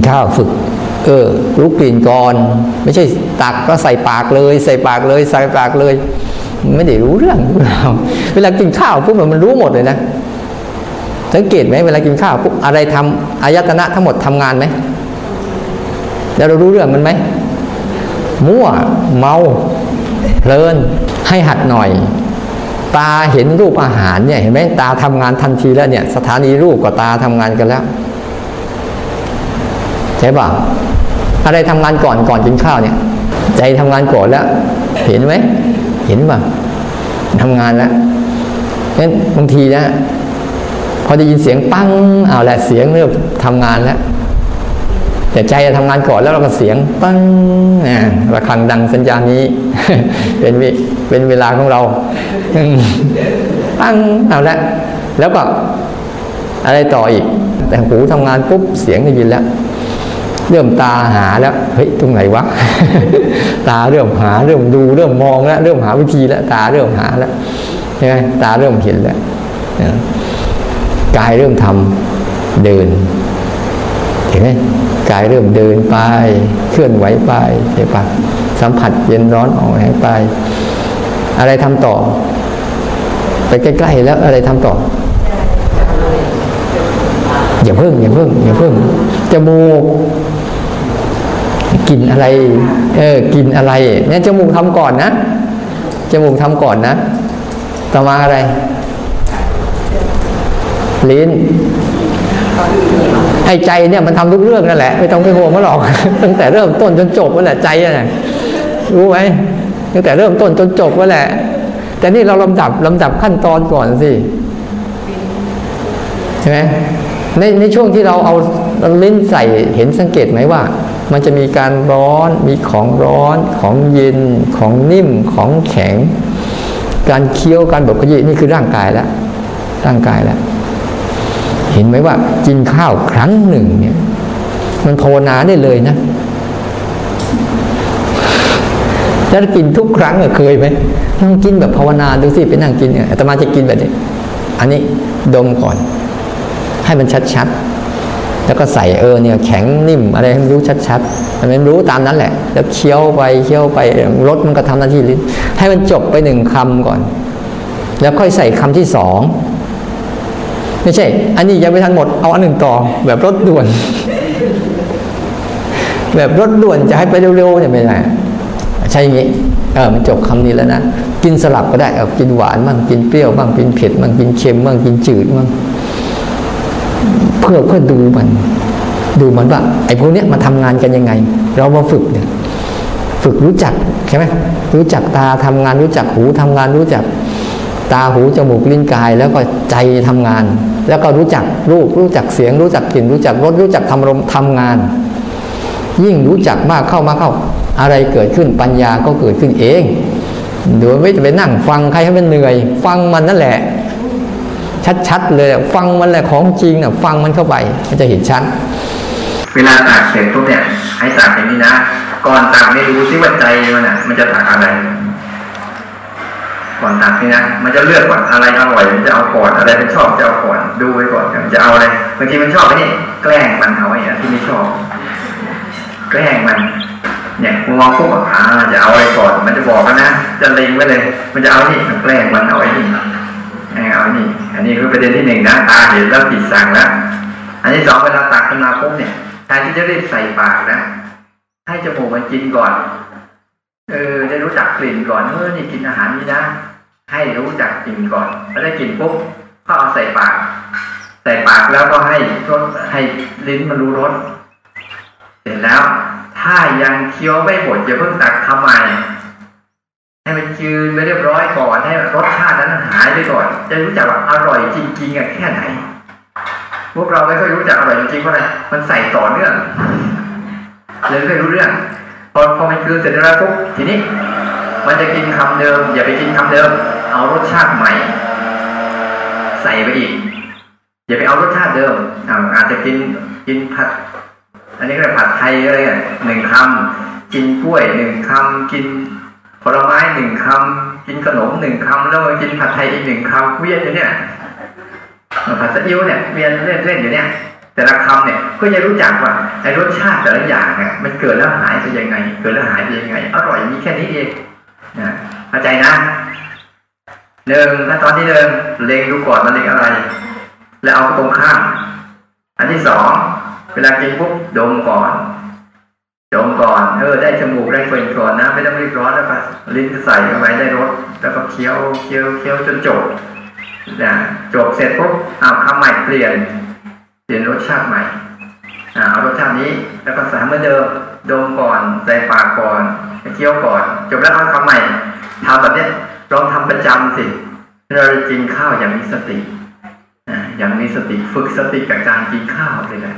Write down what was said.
นข้าวฝึก เออรู้กลิ่นก่อน ไม่ใช่ตักก็ใส่ปากเลย ใส่ปากเลย ใส่ปากเลย ไม่ได้รู้เรื่องรู้ราวเวลากินข้าวปุ๊บมันรู้หมดเลยนะสังเกตไหมเวลากินข้าวปุ๊บอะไรทำอายตนะทั้งหมดทำงานไหมแล้วเรารู้เรื่องมันไหมมั่วเมาเพลินให้หัดหน่อย ตาเห็นรูปอาหารเนี่ยเห็นไหมตาทำงานทันทีแล้วเนี่ย สถานีรูปกับตาทำงานกันแล้ว ใช่ป่ะอะไรทำงานก่อนก่อนกินข้าวเนี่ย ใจทำงานก่อนแล้ว เห็นไหมเห็นป่ะทำงานแล้วงั้นบางทีนะพอได้ยินเสียงปั้งเอาแหละเสียงเริ่มทำงานแล้วแต่ใจจะทำงานก่อนแล้วเราก็เสียงปั้งนะระฆังดังสัญญานี้ เป็นวิเป็นเวลาของเราปั้งเอาละแล้วก็อะไรต่ออีก แต่หูทำงานปุ๊บเสียงได้ยินแล้ว เริ่มตาหาแล้วเฮ้ยตรงไหนวะตาเริ่มหาเริ่มดูเริ่มมองแล้วเริ่มหาวิธีแล้วตาเริ่มหาแล้วใช่ไหมตาเริ่มเห็นแล้วกายเริ่มทำเดินเห็นไหมกายเริ่มเดินไป เคลื่อนไหวไปเห็นปะสัมผัสเย็นร้อนออกหายไป อะไรทำต่อ ไปใกล้ๆแล้วอะไรทำต่ออย่าเพิ่งอย่าเพิ่งอย่าเพิ่งจมูก กินอะไร เออกลิ่นอะไร เนี่ยจมูกทำก่อนนะ จมูกทำก่อนนะ ต่อมาอะไร ลิ้นไอ้ใจเนี่ยมันทำทุกเรื่องนั่นแหละ ไม่ต้องไปห่วงมันหรอก ตั้งแต่เริ่มต้นจนจบนั่นแหละใจน่ะรู้ไหมตั้งแต่เริ่มต้นจนจบนั่นแหละ แต่นี่เราลำดับลำดับขั้นตอนก่อนสิใช่ไหมในในช่วงที่เราเอาลิ้นใส่เห็นสังเกตไหมว่า มันจะมีการร้อน มีของร้อน ของเย็น ของนิ่ม ของแข็ง การเคี้ยว การบดขยี้นี่คือร่างกายแล้ว ร่างกายแล้ว เห็นไหมว่ากินข้าวครั้งหนึ่งเนี่ย มันภาวนาได้เลยนะแล้วกินทุกครั้งเคยไหมนั่งกินแบบภาวนาดูสิไปนั่งกินเนี่ยอาตมาจะกินแบบนี้ อันนี้ดมก่อน ให้มันชัดๆ แล้วก็ใส่เออเนี่ยแข็งนิ่มอะไรให้มันรู้ชัดๆมันรู้ตามนั้นแหละ แล้วเคี้ยวไปเคี้ยวไปรสมันก็ทำหน้าที่ลิ้นให้มันจบไปหนึ่งคำก่อน แล้วค่อยใส่คำที่สองไม่ใช่ อันนี้ยังไม่ทันหมดเอาอันหนึ่งต่อแบบรถด่วน แบบรถด่วนจะให้ไปเร็วๆเนี่ยไม่ได้ใช่อย่างนี้เออมันจบคำนี้แล้วนะ กินสลับก็ได้เอากินหวานบ้างกินเปรี้ยวบ้างกินเผ็ดบ้างกินเค็มบ้างกินจืดบ้าง พื่อเพื่อดูมัน ดูมันว่าไอ้พวกเนี้ยมาทำงานกันยังไง เรามาฝึกเนี่ยฝึกรู้จักใช่ไหมรู้จักตาทำงานรู้จักหูทำงานรู้จักตาหูจมูกลิ้นกาย แล้วก็ใจทำงาน แล้วก็รู้จักรูปรู้จักเสียง รู้จักกลิ่นรู้จักรสรู้จักทำลมทำงาน ยิ่งรู้จักมากเข้ามาเข้า อะไรเกิดขึ้นปัญญาก็เกิดขึ้นเองโดยไม่จะไปนั่งฟังใครให้มันเหนื่อย ฟังมันนั่นแหละ ชัดๆเลยฟังมันแหละของจริงน่ะฟังมันเข้าไป มันจะเห็นชัดเวลาตากเสร็จปุ๊บเนี่ยให้ตากอย่างนี้นะก่อนตากนี่ดูซิว่าใจมันอะ มันจะตากอะไร ก่อนตากนี่นะมันจะเลือกก่อนอะไรอร่อยมันจะเอาก่อนอะไรเป็นชอบจะเอาก่อนดูไว้ก่อนมันจะเอาอะไรบางทีมันชอบไอ้นี่แกล้งมันเอาไอ้เนี่ยที่ไม่ชอบแกล้งมันเนี่ยมองปุ๊บอ่าจะเอาอะไรก่อน มันจะบอกกันนะจะเล็งไว้เลย มันจะเอานี่แกล้งมันเอาไอ้นี่ เอานี่ อันนี้คือประเด็นที่หนึ่งนะตาเห็นแล้วจิตสั่งแล้ว อันที่สองเวลาตักขึ้นมาปุ๊บเนี่ยแทนที่จะรีบใส่ปากนะ ให้จมูกมันกินก่อน เออ ได้รู้จักกลิ่นก่อนเออนี่กินอาหารนี้นะ ให้รู้จักกลิ่นก่อน แล้วได้กลิ่นปุ๊บก็เอาใส่ปาก ใส่ปากแล้วก็ให้รสให้ลิ้นมันรู้รส เสร็จแล้ว ถ้ายังเคี้ยวไม่หมดอย่าเพิ่งตักทำใหม่ ให้มันจืนไปเรียบร้อยก่อนให้รสชาตินั้นหายไปก่อน จะรู้จักว่าอร่อยจริงๆอะแค่ไหน พวกเราไม่ค่อยรู้จักอร่อยจริงๆเพราะอะไรมันใส่ต่อเนื่องเลยไม่รู้เรื่องพอพอมันคืนเสร็จแล้วปุ๊บทีนี้ มันจะกินคำเดิม อย่าไปกินคำเดิม เอารสชาติใหม่ ใส่ไปอีก อย่าไปเอารสชาติเดิมอาจจะกินกินผัด อันนี้ก็เรียผัดไทยอะไรอะหนึ่งคำกินกล้วยหนึ่งคำกิน ผลไม้หนึ่งคำกินขนมหนึ่งคำแล้วกินผัดไทยอีกหนึ่งคำเวียนอยู่เนี่ยผัดซีอิ๊วเนี่ยเวียนเล่นเล่นอยู่เนี่ยแต่แต่ละคำเนี่ยก็จะรู้จักว่าไอ้รสชาติแต่ละอย่างเนี่ยมันเกิดแล้วหายไปยังไง เกิดแล้วหายไปยังไง อร่อยมีแค่นี้เองนะเข้าใจนะหนึ่งขั้นตอนที่หนึ่งเล็งดูก่อนมันเล็งอะไร แล้วเอาตรงข้ามอันที่สองเวลากินปุ๊บดมก่อน ดมก่อนเออได้จมูกได้กลิ่นก่อนนะ ไม่ต้องรีบร้อนแล้วก็ลิ้นใส่เข้าไปได้รสแล้วก็เคี้ยวเคี้ยวเคี้ยวจนจบนะจบเสร็จปุ๊บอ้าวคำใหม่เปลี่ยน เปลี่ยนรสชาติใหม่อ่าเอารสชาตินี้แล้วก็ใส่เหมือนเดิมดมก่อนใส่ปากก่อนเคี้ยวก่อน จบแล้วเอาคำใหม่ทำแบบเนี้ยลองทำประจำสิเราจะกินข้าวอย่างมีสติอ่าอย่างมีสติฝึกสติกับการกินข้าวเลยแหละ